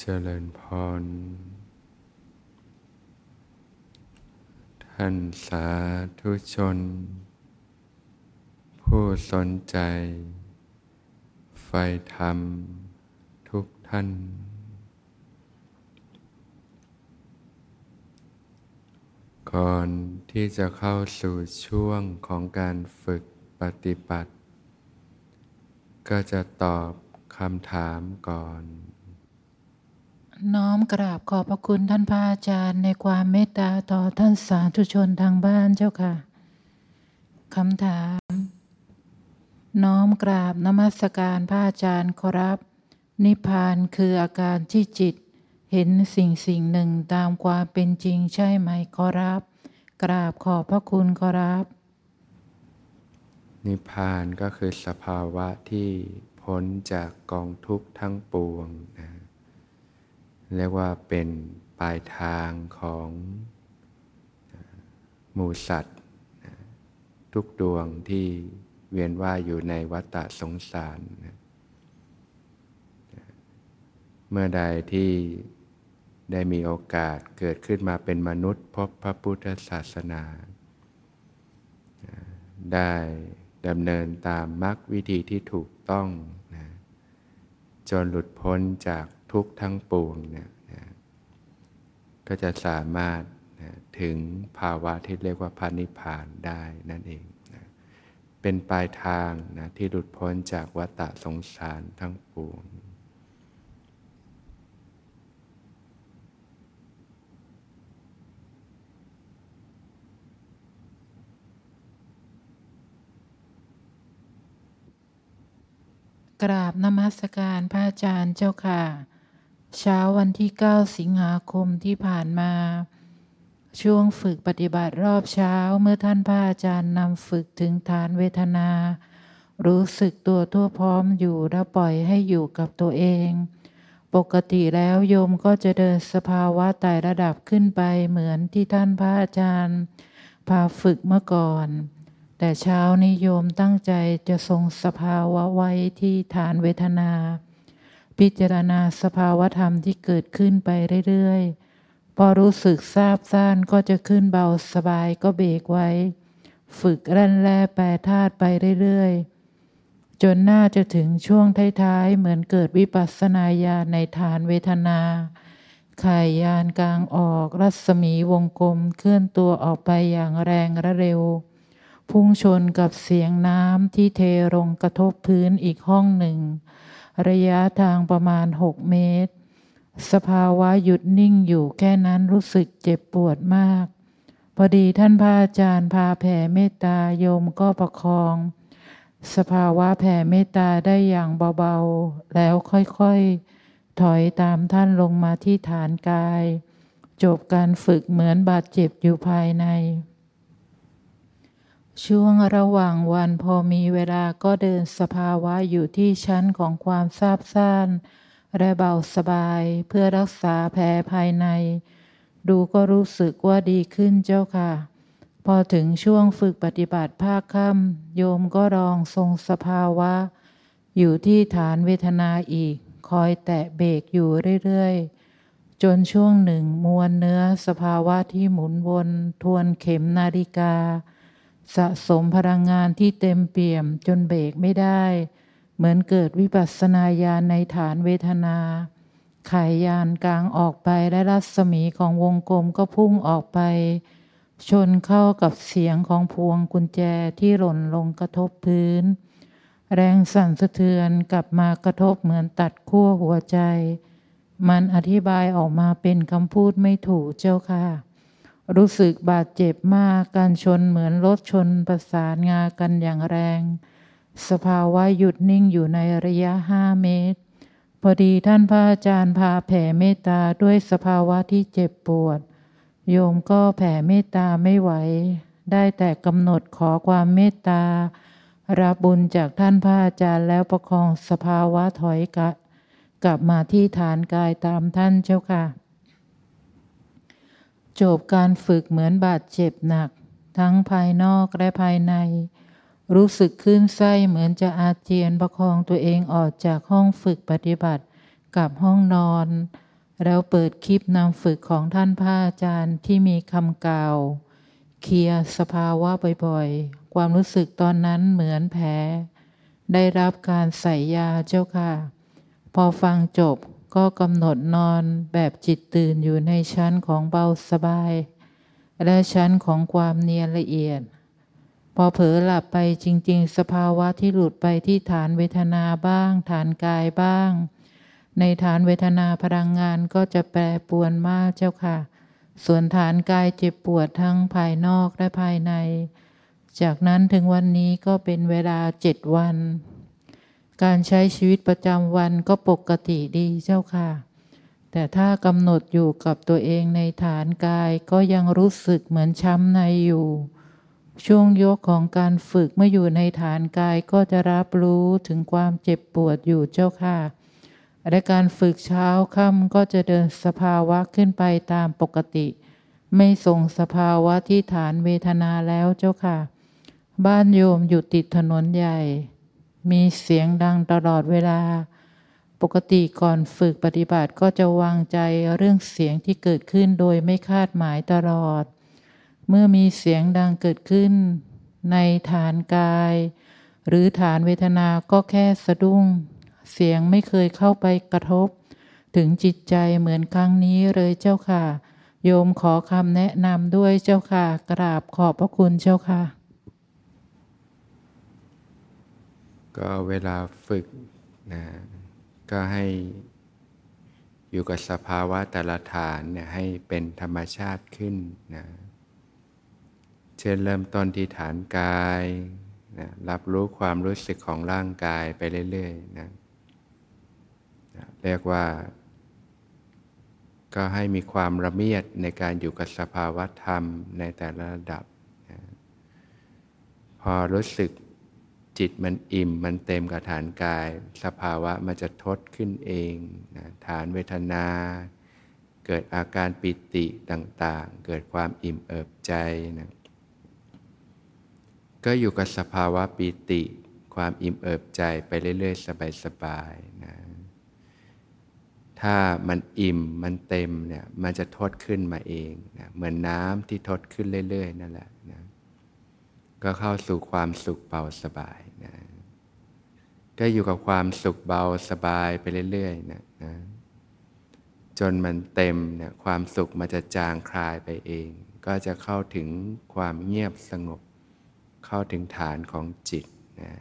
เจริญพร ท่านสาธุชน ผู้สนใจ ไฟธรรมทุกท่าน ก่อนที่จะเข้าสู่ช่วงของการฝึกปฏิบัติ ก็จะตอบคำถามก่อน น้อมกราบขอบพระคุณท่านพระอาจารย์ในความเมตตาต่อท่านสาธุชนทางบ้านเจ้าค่ะคำถาม น้อมกราบนมัสการพระอาจารย์ขอรับ นิพพานคืออาการที่จิต เห็นสิ่งสิ่งหนึ่งตามความเป็นจริงใช่ไหมขอรับ กราบขอบพระคุณขอรับ นิพพานก็คือสภาวะที่พ้นจากกองทุกข์ทั้งปวงนะ เรียกว่าเป็นปลายทางของหมูสัตว์ ทุกดวงที่เวียนว่ายอยู่ในวัฏสงสาร เมื่อใดที่ได้มีโอกาสเกิดขึ้นมาเป็นมนุษย์พบพระพุทธศาสนา ได้ดำเนินตามมรรควิธีที่ถูกต้อง จนหลุดพ้นจาก ทุกข์ทั้งปวงเนี่ยนะก็จะสามารถนะถึงภาวะที่เรียกว่าพานิพพานได้นั่นเองนะเป็นปลายทางนะที่หลุดพ้นจากวัฏสงสารทั้งปวงกราบนมัสการพระอาจารย์เจ้าค่ะ เช้าวันที่ 9 สิงหาคมที่ผ่านมา ช่วงฝึกปฏิบัติรอบเช้าเมื่อท่านพระอาจารย์นำฝึกถึงฐานเวทนา รู้สึกตัวทั่วพร้อมอยู่แล้วปล่อยให้อยู่กับตัวเอง ปกติแล้วโยมก็จะเดินสภาวะไต่ระดับขึ้นไปเหมือนที่ท่านพระอาจารย์ พาฝึกเมื่อก่อน แต่เช้านิโยมตั้งใจจะทรงสภาวะไว้ที่ฐานเวทนา พิจารณาสภาวะธรรมที่เกิดขึ้นไปเรื่อยๆ พอรู้สึกทราบซ่านก็จะขึ้นเบาสบายก็เบรกไว้ ฝึกรันแลแปรธาตุไปเรื่อยๆ จนน่าจะถึงช่วงท้ายๆ เหมือนเกิดวิปัสสนาญาณในฐานเวทนาไข่ายยานกลางออกรัศมีวงกลมเคลื่อนตัวออกไปอย่างแรงและเร็ว พุ่งชนกับเสียงน้ำที่เทลงกระทบพื้นอีกห้องหนึ่ง ระยะทางประมาณ 6 เมตร สภาวะหยุดนิ่งอยู่แค่นั้นรู้สึกเจ็บปวดมาก พอดีท่านพระอาจารย์พาแผ่เมตตาโยมก็ประคอง สภาวะแผ่เมตตาได้อย่างเบาๆ แล้วค่อยๆ ถอยตามท่านลงมาที่ฐานกาย จบการฝึกเหมือนบาดเจ็บอยู่ภายใน ช่วงระหว่างวันพอมีเวลาก็เดินสภาวะอยู่ที่ชั้นของความซาบซ่านและเบาสบายเพื่อรักษาแผลภายใน ดูก็รู้สึกว่าดีขึ้นเจ้าค่ะ พอถึงช่วงฝึกปฏิบัติภาคค่ำโยมก็ลองทรงสภาวะ อยู่ที่ฐานเวทนาอีก คอยแตะเบรกอยู่เรื่อยๆ จนช่วงหนึ่งมวลเนื้อสภาวะที่หมุนวนทวนเข็มนาฬิกา สะสมพลังงานที่เต็มเปี่ยมจนเบรกไม่ได้ เหมือนเกิดวิปัสสนาญาณในฐานเวทนาขายยานกลางออกไปและรัศมีของวงกลมก็พุ่งออกไป ชนเข้ากับเสียงของพวงกุญแจที่หล่นลงกระทบพื้น แรงสั่นสะเทือนกลับมากระทบเหมือนตัดขั้วหัวใจ มันอธิบายออกมาเป็นคำพูดไม่ถูกเจ้าค่ะ รู้สึกบาดเจ็บมากการชนเหมือนรถชนประสานงากันอย่างแรง สภาวะหยุดนิ่งอยู่ในระยะห้าเมตร พอดีท่านพระอาจารย์พาแผ่เมตตาด้วยสภาวะที่เจ็บปวด โยมก็แผ่เมตตาไม่ไหว ได้แต่กำหนดขอความเมตตา รับบุญจากท่านพระอาจารย์แล้วประคองสภาวะถอยกะกลับมาที่ฐานกายตามท่านเจ้าค่ะ จบการฝึกเหมือนบาดเจ็บหนัก ทั้งภายนอกและภายใน รู้สึกขึ้นไส้เหมือนจะอาเจียนประคองตัวเองออกจากห้องฝึกปฏิบัติกับห้องนอน แล้วเปิดคลิปนำฝึกของท่านพระอาจารย์ที่มีคำกล่าวเคลียสภาวะบ่อยๆ ความรู้สึกตอนนั้นเหมือนแผลได้รับการใส่ยาเจ้าค่ะ พอฟังจบ ก็กำหนดนอนแบบจิตตื่นอยู่ในชั้นของเบาสบาย และชั้นของความเนียนละเอียด พอเผลอหลับไปจริง ๆ สภาวะที่หลุดไปที่ฐานเวทนาบ้าง ฐานกายบ้าง ในฐานเวทนาพลังงานก็จะแปรปวนมากเจ้าค่ะ ส่วนฐานกายเจ็บปวดทั้งภายนอกและภายใน จากนั้นถึงวันนี้ก็เป็นเวลาเจ็ดวัน การใช้ชีวิตประจำวันก็ปกติดีเจ้าค่ะ แต่ถ้ากำหนดอยู่กับตัวเองในฐานกายก็ยังรู้สึกเหมือนช้ำในอยู่ ช่วงยกของการฝึกเมื่ออยู่ในฐานกายก็จะรับรู้ถึงความเจ็บปวดอยู่เจ้าค่ะและการฝึกเช้าค่ำก็จะเดินสภาวะขึ้นไปตามปกติ ไม่ส่งสภาวะที่ฐานเวทนาแล้วเจ้าค่ะ บ้านโยมอยู่ติดถนนใหญ่ มีเสียงดังตลอดเวลา ปกติก่อนฝึกปฏิบัติก็จะวางใจเรื่องเสียงที่เกิดขึ้นโดยไม่คาดหมายตลอด เมื่อมีเสียงดังเกิดขึ้น ในฐานกาย หรือฐานเวทนาก็แค่สะดุ้ง เสียงไม่เคยเข้าไปกระทบ ถึงจิตใจเหมือนครั้งนี้เลยเจ้าค่ะ โยมขอคำแนะนำด้วยเจ้าค่ะ กราบขอบพระคุณเจ้าค่ะ ก็เวลาฝึกนะก็ให้อยู่กับสภาวะแต่ละฐานเนี่ยให้เป็นธรรมชาติขึ้นนะเช่นเริ่มต้นที่ฐานกายนะรับรู้ความรู้สึกของร่างกายไปเรื่อยๆนะนะเรียกว่า ก็ให้มีความระเมียดในการอยู่กับสภาวะธรรมในแต่ละระดับนะพอรู้สึก จิตมันอิ่มมันเต็มกับฐานกาย สภาวะมันจะทดขึ้นเองนะฐานเวทนา เกิดอาการปิติต่างๆ เกิดความอิ่มเอิบใจนะก็อยู่กับสภาวะปิติ ความอิ่มเอิบใจไปเรื่อยๆ สบายๆนะถ้ามันอิ่มมันเต็มเนี่ยมันจะทดขึ้นมาเองนะเหมือนน้ำที่ทดขึ้นเรื่อยๆ นั่นแหละนะก็เข้าสู่ความสุขเบาสบาย ก็อยู่กับความสุขเบาสบายไปเรื่อยๆนะนะจนมันเต็มเนี่ยความสุขมันจะจางคลายไปเอง ก็จะเข้าถึงความเงียบสงบ เข้าถึงฐานของจิตนะ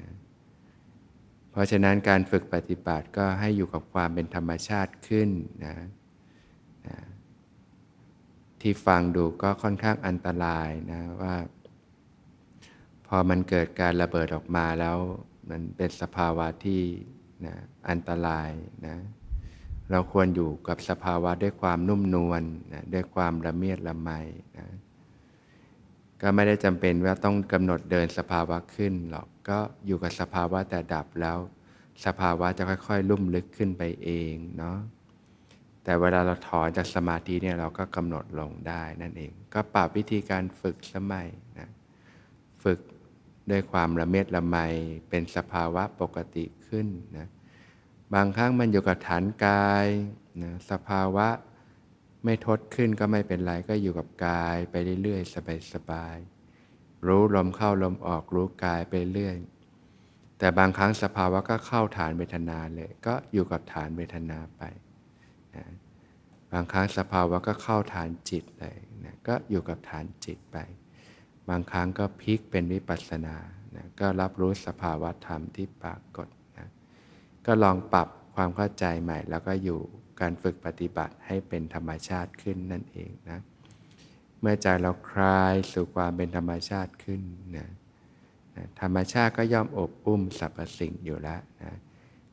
เพราะฉะนั้นการฝึกปฏิบัติก็ให้อยู่กับความเป็นธรรมชาติขึ้นนะนะที่ฟังดูก็ค่อนข้างอันตรายนะว่า พอมันเกิดการระเบิดออกมาแล้ว มันเป็นสภาวะที่นะอันตรายนะเราควรอยู่กับสภาวะด้วยความนุ่มนวลนะด้วยความละเมียดละไมนะก็ไม่ได้จำเป็นว่าต้องกำหนดเดินสภาวะขึ้นหรอกก็อยู่กับสภาวะแต่ดับแล้ว สภาวะจะค่อยๆ ลุ่มลึกขึ้นไปเองเนาะแต่เวลาเราถอนจากสมาธิเนี่ยเราก็กำหนดลงได้นั่นเอง ก็ปรับวิธีการฝึกสมัยนะฝึก ด้วยความละเมียดละไมเป็นสภาวะปกติขึ้นนะบางครั้งมันอยู่กับฐานกายนะสภาวะไม่ทดขึ้นก็ไม่เป็นไรก็อยู่กับกายไปเรื่อยๆสบายๆรู้ลมเข้าลมออกรู้กายไปเรื่อยแต่บางครั้งสภาวะก็เข้าฐานเวทนาเลย ก็อยู่กับฐานเวทนาไปนะบางครั้งสภาวะก็เข้าฐานจิตเลยนะก็อยู่กับฐานจิตไป บางครั้งก็พลิกเป็นวิปัสสนานะก็รับรู้สภาวะธรรมที่ปรากฏนะก็ลองปรับความเข้าใจใหม่ แล้วก็อยู่การฝึกปฏิบัติให้เป็นธรรมชาติขึ้นนั่นเองนะ เมื่อใจเราคลายสู่ความเป็นธรรมชาติขึ้นนะนะธรรมชาติก็ย่อมอบอุ้มสรรพสิ่งอยู่แล้วนะ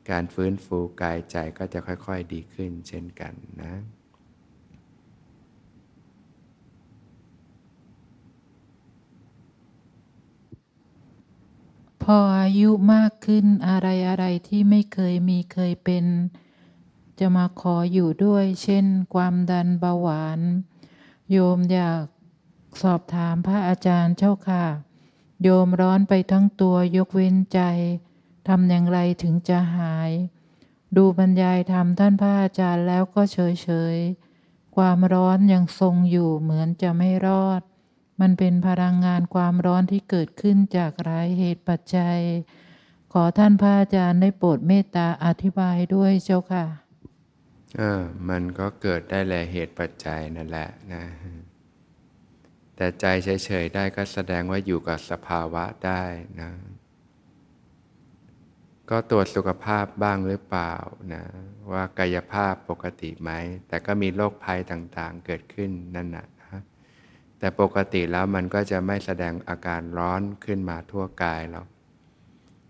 การฟื้นฟูกายใจก็จะค่อยๆดีขึ้นเช่นกันนะ พออายุมากขึ้นอะไรอะไรที่ไม่เคยมีเคยเป็น จะมาขออยู่ด้วย เช่น ความดันเบาหวาน โยมอยากสอบถามพระอาจารย์เจ้าค่ะ โยมร้อนไปทั้งตัวยกเว้นใจทำอย่างไรถึงจะหาย ดูบรรยายธรรมท่านพระอาจารย์แล้วก็เฉยเฉยความร้อนยังทรงอยู่เหมือนจะไม่รอด มันเป็นพลังงานความร้อนที่เกิดขึ้นจากหลายเหตุปัจจัย ขอท่านพระอาจารย์ได้โปรดเมตตาอธิบายด้วยเจ้าค่ะเออมันก็เกิดได้แหละเหตุปัจจัยนั่นแหละนะแต่ใจเฉยๆได้ก็แสดงว่าอยู่กับสภาวะได้นะ ก็ตรวจสุขภาพบ้างหรือเปล่านะว่ากายภาพปกติไหม แต่ก็มีโรคภัยต่างๆเกิดขึ้นนั่นนะ แต่ปกติแล้วมันก็จะไม่แสดงอาการร้อนขึ้นมาทั่วกายหรอก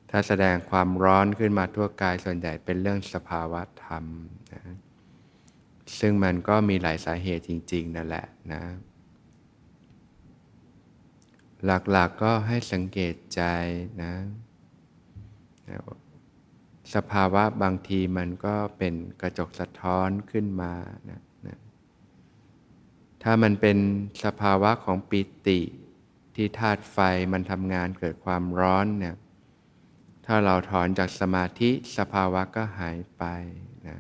ถ้าแสดงความร้อนขึ้นมาทั่วกายส่วนใหญ่เป็นเรื่องสภาวะธรรมนะซึ่งมันก็มีหลายสาเหตุจริง ๆ นั่นแหละนะ หลักๆกก็ให้สังเกตใจนะ สภาวะบางทีมันก็เป็นกระจกสะท้อนขึ้นมานะ ถ้ามันเป็นสภาวะของปิติที่ธาตุไฟมันทำงานเกิดความร้อนเนี่ย ถ้าเราถอนจากสมาธิสภาวะก็หายไปนะ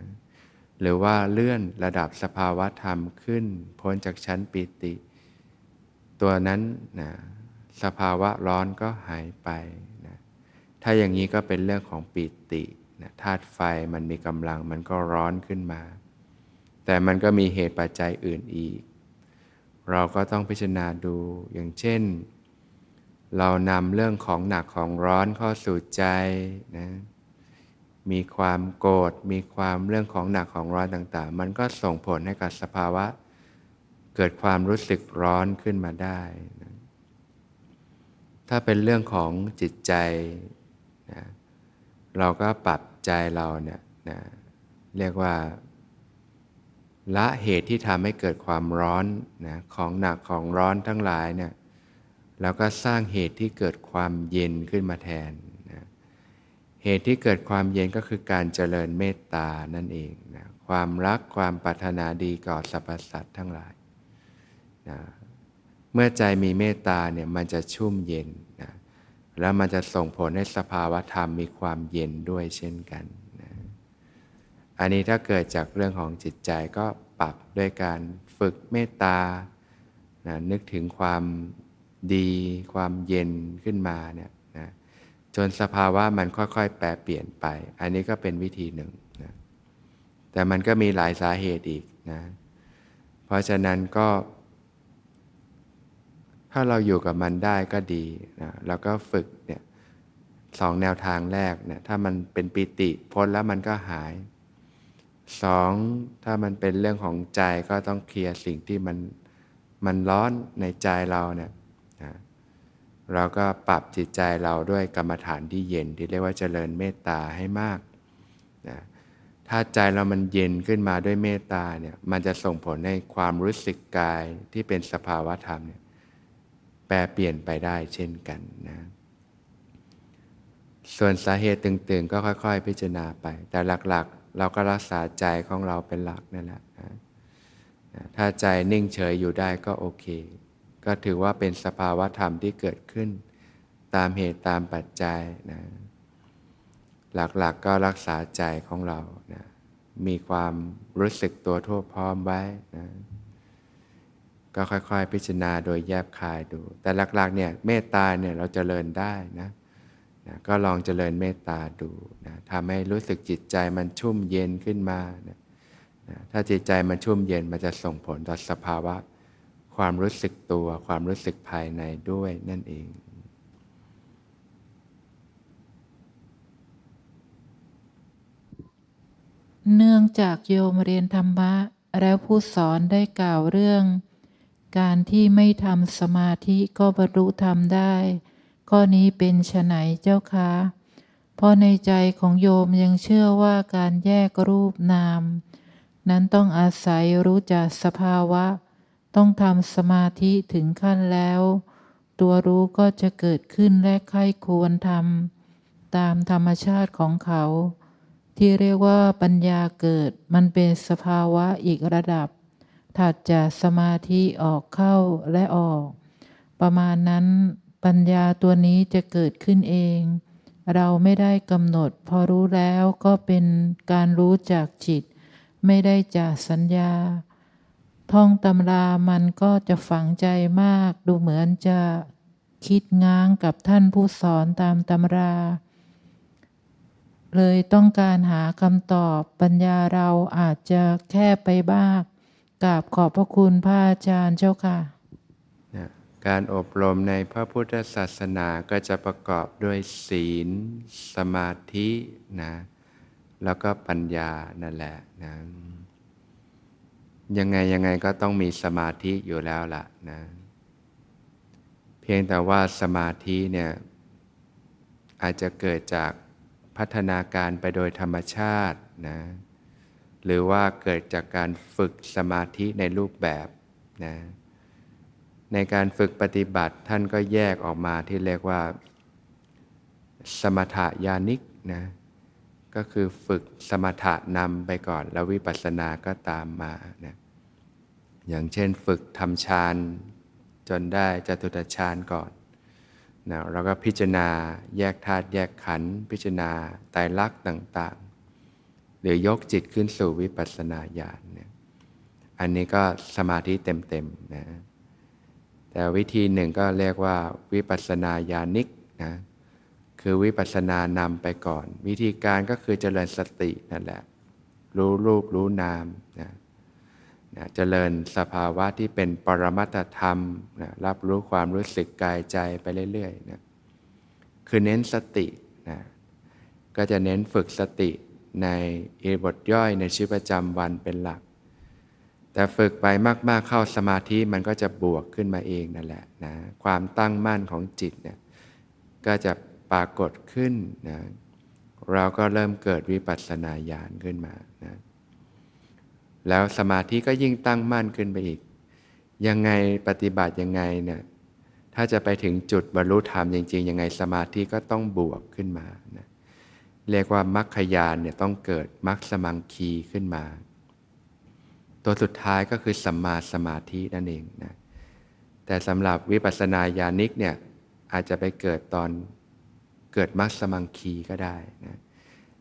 หรือว่าเลื่อนระดับสภาวะธรรมขึ้น พ้นจากชั้นปิติ ตัวนั้นนะสภาวะร้อนก็หายไปนะถ้าอย่างนี้ก็เป็นเรื่องของปิตินะธาตุไฟมันมีกำลังมันก็ร้อนขึ้นมา แต่มันก็มีเหตุปัจจัยอื่นอีก เราก็ต้องพิจารณาดูอย่างเช่น เรานำเรื่องของหนักของร้อนเข้าสู่ใจนะมีความโกรธมีความเรื่องของหนักของร้อนต่าง ๆ มันก็ส่งผลให้กับสภาวะ เกิดความรู้สึกร้อนขึ้นมาได้นะถ้าเป็นเรื่องของจิตใจนะเราก็ปรับใจเราเนี่ยนะเรียกว่า ละเหตุที่ทำให้เกิดความร้อนนะของหนักของร้อนทั้งหลายเนี่ยแล้วก็สร้างเหตุที่เกิดความเย็นขึ้นมาแทนเหตุที่เกิดความเย็นก็คือการเจริญเมตตานั่นเองนะความรักความปรารถนาดีก่อสรรพสัตว์ทั้งหลายนะเมื่อใจมีเมตตาเนี่ยมันจะชุ่มเย็นนะแล้วมันจะส่งผลให้สภาวะธรรมมีความเย็นด้วยเช่นกัน อันนี้ถ้าเกิดจากเรื่องของจิตใจก็ปรับด้วยการฝึกเมตตานะนึกถึงความดีความเย็นขึ้นมาเนี่ยจนสภาวะมันค่อยๆ แปรเปลี่ยนไป อันนี้ก็เป็นวิธีหนึ่งนะแต่มันก็มีหลายสาเหตุอีกนะ เพราะฉะนั้นก็ ถ้าเราอยู่กับมันได้ก็ดีนะเราก็ฝึกเนี่ยสองแนวทางแรกเนี่ยถ้ามันเป็นปิติพ้นแล้วมันก็หาย สองถ้ามันเป็นเรื่องของใจก็ต้องเคลียร์สิ่งที่มันมันร้อนในใจเราเนี่ยนะเราก็ปรับจิตใจเราด้วยกรรมฐานที่เย็นที่เรียกว่าเจริญเมตตาให้มากนะถ้าใจเรามันเย็นขึ้นมาด้วยเมตตาเนี่ยมันจะส่งผลให้ความรู้สึกกายที่เป็นสภาวะธรรมเนี่ยแปรเปลี่ยนไปได้เช่นกันนะส่วนสาเหตุตึงๆ ก็ค่อย ๆ พิจารณาไป แต่หลักๆ เราก็รักษาใจของเราเป็นหลักนั่นแหละนะถ้าใจนิ่งเฉยอยู่ได้ก็โอเค ก็ถือว่าเป็นสภาวะธรรมที่เกิดขึ้น ตามเหตุตามปัจจัยนะหลักๆกก็รักษาใจของเรานะมีความรู้สึกตัวทั่วพร้อมไว้นะก็ค่อยๆ พิจารณาโดยแยบคายดู แต่หลักๆเนี่ยเมตตาเนี่ยเราจเจริญได้นะ นะก็ลองเจริญเมตตาดูนะทำให้รู้สึกจิตใจมันชุ่มเย็นขึ้นมานะนะถ้าจิตใจมันชุ่มเย็นมันจะส่งผลต่อสภาวะ ความรู้สึกตัวความรู้สึกภายในด้วยนั่นเองเนื่องจากโยมเรียนธรรมะ แล้วผู้สอนได้กล่าวเรื่อง การที่ไม่ทำสมาธิก็บรรลุธรรมได้ ข้อนี้เป็นไฉนเจ้าคะเพราะในใจของโยมยังเชื่อว่าการแยกรูปนาม นั้นต้องอาศัยรู้จักสภาวะ ต้องทำสมาธิถึงขั้นแล้ว ตัวรู้ก็จะเกิดขึ้นและใครควรทำตามธรรมชาติของเขา ที่เรียกว่าปัญญาเกิดมันเป็นสภาวะอีกระดับ ถัดจากสมาธิออกเข้าและออก ประมาณนั้น ปัญญาตัวนี้จะเกิดขึ้นเอง เราไม่ได้กำหนด พอรู้แล้วก็เป็นการรู้จากจิต ไม่ได้จากสัญญา ท่องตำรามันก็จะฝังใจมาก ดูเหมือนจะคิดง้างกับท่านผู้สอนตามตำรา เลยต้องการหาคำตอบปัญญาเราอาจจะแค่ไปบ้างกราบขอบพระคุณพระอาจารย์เจ้าค่ะนะ การอบรมในพระพุทธศาสนาก็จะประกอบด้วยศีล สมาธินะ แล้วก็ปัญญานั่นแหละนะยังไงยังไงก็ต้องมีสมาธิอยู่แล้วล่ะนะ เพียงแต่ว่าสมาธิเนี่ยอาจจะเกิดจากพัฒนาการไปโดยธรรมชาตินะหรือว่าเกิดจากการฝึกสมาธิในรูปแบบนะ ในการฝึกปฏิบัติท่านก็แยกออกมาที่เรียกว่า สมถายานิกนะก็คือฝึกสมถะนำไปก่อน แล้ววิปัสสนาก็ตามมานะอย่างเช่นฝึกทำฌานจนได้จตุตฌานก่อนนะแล้วก็พิจารณาแยกธาตุแยกขันธ์พิจารณาไตรลักษณ์ต่างๆ หรือยกจิตขึ้นสู่วิปัสสนาญาณเนี่ยอันนี้ก็สมาธิเต็มๆนะ แต่วิธีหนึ่งก็เรียกว่าวิปัสสนาญาณิกนะคือวิปัสสนานำไปก่อน วิธีการก็คือเจริญสตินั่นแหละ รู้รูปรู้นามนะนะเจริญสภาวะที่เป็นปรมัตธรรมนะรับรู้ความรู้สึกกายใจไปเรื่อยๆนะคือเน้นสตินะก็จะเน้นฝึกสติในอิบทย่อยในชีวิตประจำวันเป็นหลัก แต่ฝึกไปมาก ๆ เข้าสมาธิมันก็จะบวกขึ้นมาเองนั่นแหละนะความตั้งมั่นของจิตเนี่ยก็จะปรากฏขึ้นนะเราก็เริ่มเกิดวิปัสสนาญาณขึ้นมานะแล้วสมาธิก็ยิ่งตั้งมั่นขึ้นไปอีก ยังไงปฏิบัติยังไงเนี่ยถ้าจะไปถึงจุดบรรลุธรรมจริง ๆ ยังไงสมาธิก็ต้องบวกขึ้นมานะเรียกว่ามรรคยานเนี่ยต้องเกิดมรรคสมังคีขึ้นมา ตัวสุดท้ายก็คือสัมมาสมาธินั่นเองนะแต่สำหรับวิปัสสนาญาณิกเนี่ยอาจจะไปเกิดตอนเกิดมรรคสมังคีก็ได้นะ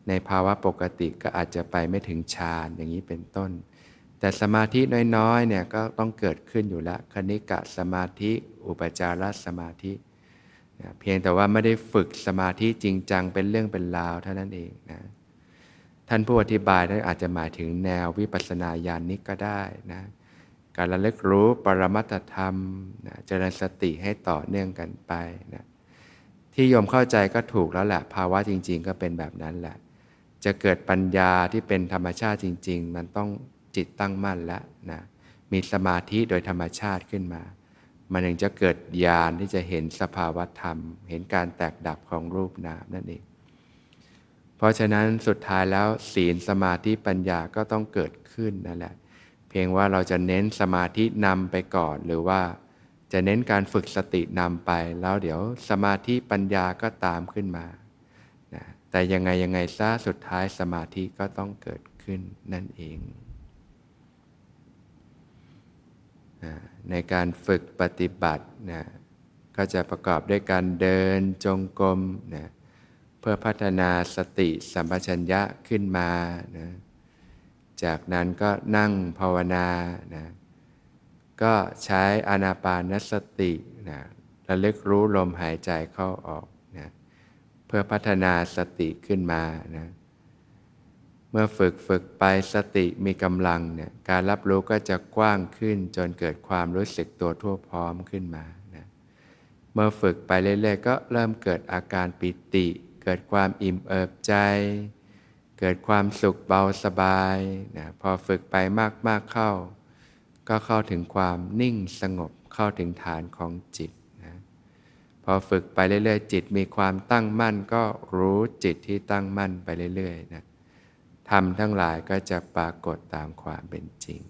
ในภาวะปกติก็อาจจะไปไม่ถึงฌานอย่างนี้เป็นต้น แต่สมาธิน้อยๆเนี่ยก็ต้องเกิดขึ้นอยู่แล้วคณิกะสมาธิ อุปจารสมาธินะเพียงแต่ว่าไม่ได้ฝึกสมาธิจริงจังเป็นเรื่องเป็นราวเท่านั้นเองนะ ท่านผู้อธิบายท่านอาจจะหมายถึงแนววิปัสสนาญาณนี้ก็ได้นะการระลึกรู้ปรมัตธรรมนะเจริญสติให้ต่อเนื่องกันไปนะที่โยมเข้าใจก็ถูกแล้วแหละ ภาวะจริง ๆ ก็เป็นแบบนั้นแหละ จะเกิดปัญญาที่เป็นธรรมชาติจริง ๆ มันต้องจิตตั้งมั่นแล้วนะมีสมาธิโดยธรรมชาติขึ้นมา มันถึงจะเกิดญาณที่จะเห็นสภาวะธรรม เห็นการแตกดับของรูปนามนั่นเอง ราะฉะนั้นสุดท้ายแล้วศีลสมาธิปัญญาก็ต้องเกิดขึ้นนั่นแหละ เพียงว่าเราจะเน้นสมาธินำไปก่อน หรือว่าจะเน้นการฝึกสตินำไป แล้วเดี๋ยวสมาธิปัญญาก็ตามขึ้นมานะแต่ยังไงยังไงซะสุดท้ายสมาธิก็ต้องเกิดขึ้นนั่นเองนะในการฝึกปฏิบัตินะก็จะประกอบด้วยการเดินจงกรมนะ เพื่อพัฒนาสติสัมปชัญญะขึ้นมานะจากนั้นก็นั่งภาวนานะก็ใช้อานาปานสตินะระลึกรู้ลมหายใจเข้าออกนะเพื่อพัฒนาสติขึ้นมานะเมื่อฝึกฝึกไปสติมีกำลังเนี่ยการรับรู้ก็จะกว้างขึ้นจนเกิดความรู้สึกตัวทั่วพร้อมขึ้นมานะเมื่อฝึกไปเรื่อยๆก็เริ่มเกิดอาการปิติ เกิดความอิ่มเอิบใจ เกิดความสุขเบาสบายนะพอฝึกไปมาก ๆ เข้า ก็เข้าถึงความนิ่งสงบเข้าถึงฐานของจิตนะพอฝึกไปเรื่อย ๆ จิตมีความตั้งมั่นก็รู้จิตที่ตั้งมั่นไปเรื่อยๆนะทำทั้งหลายก็จะปรากฏตามความเป็นจริง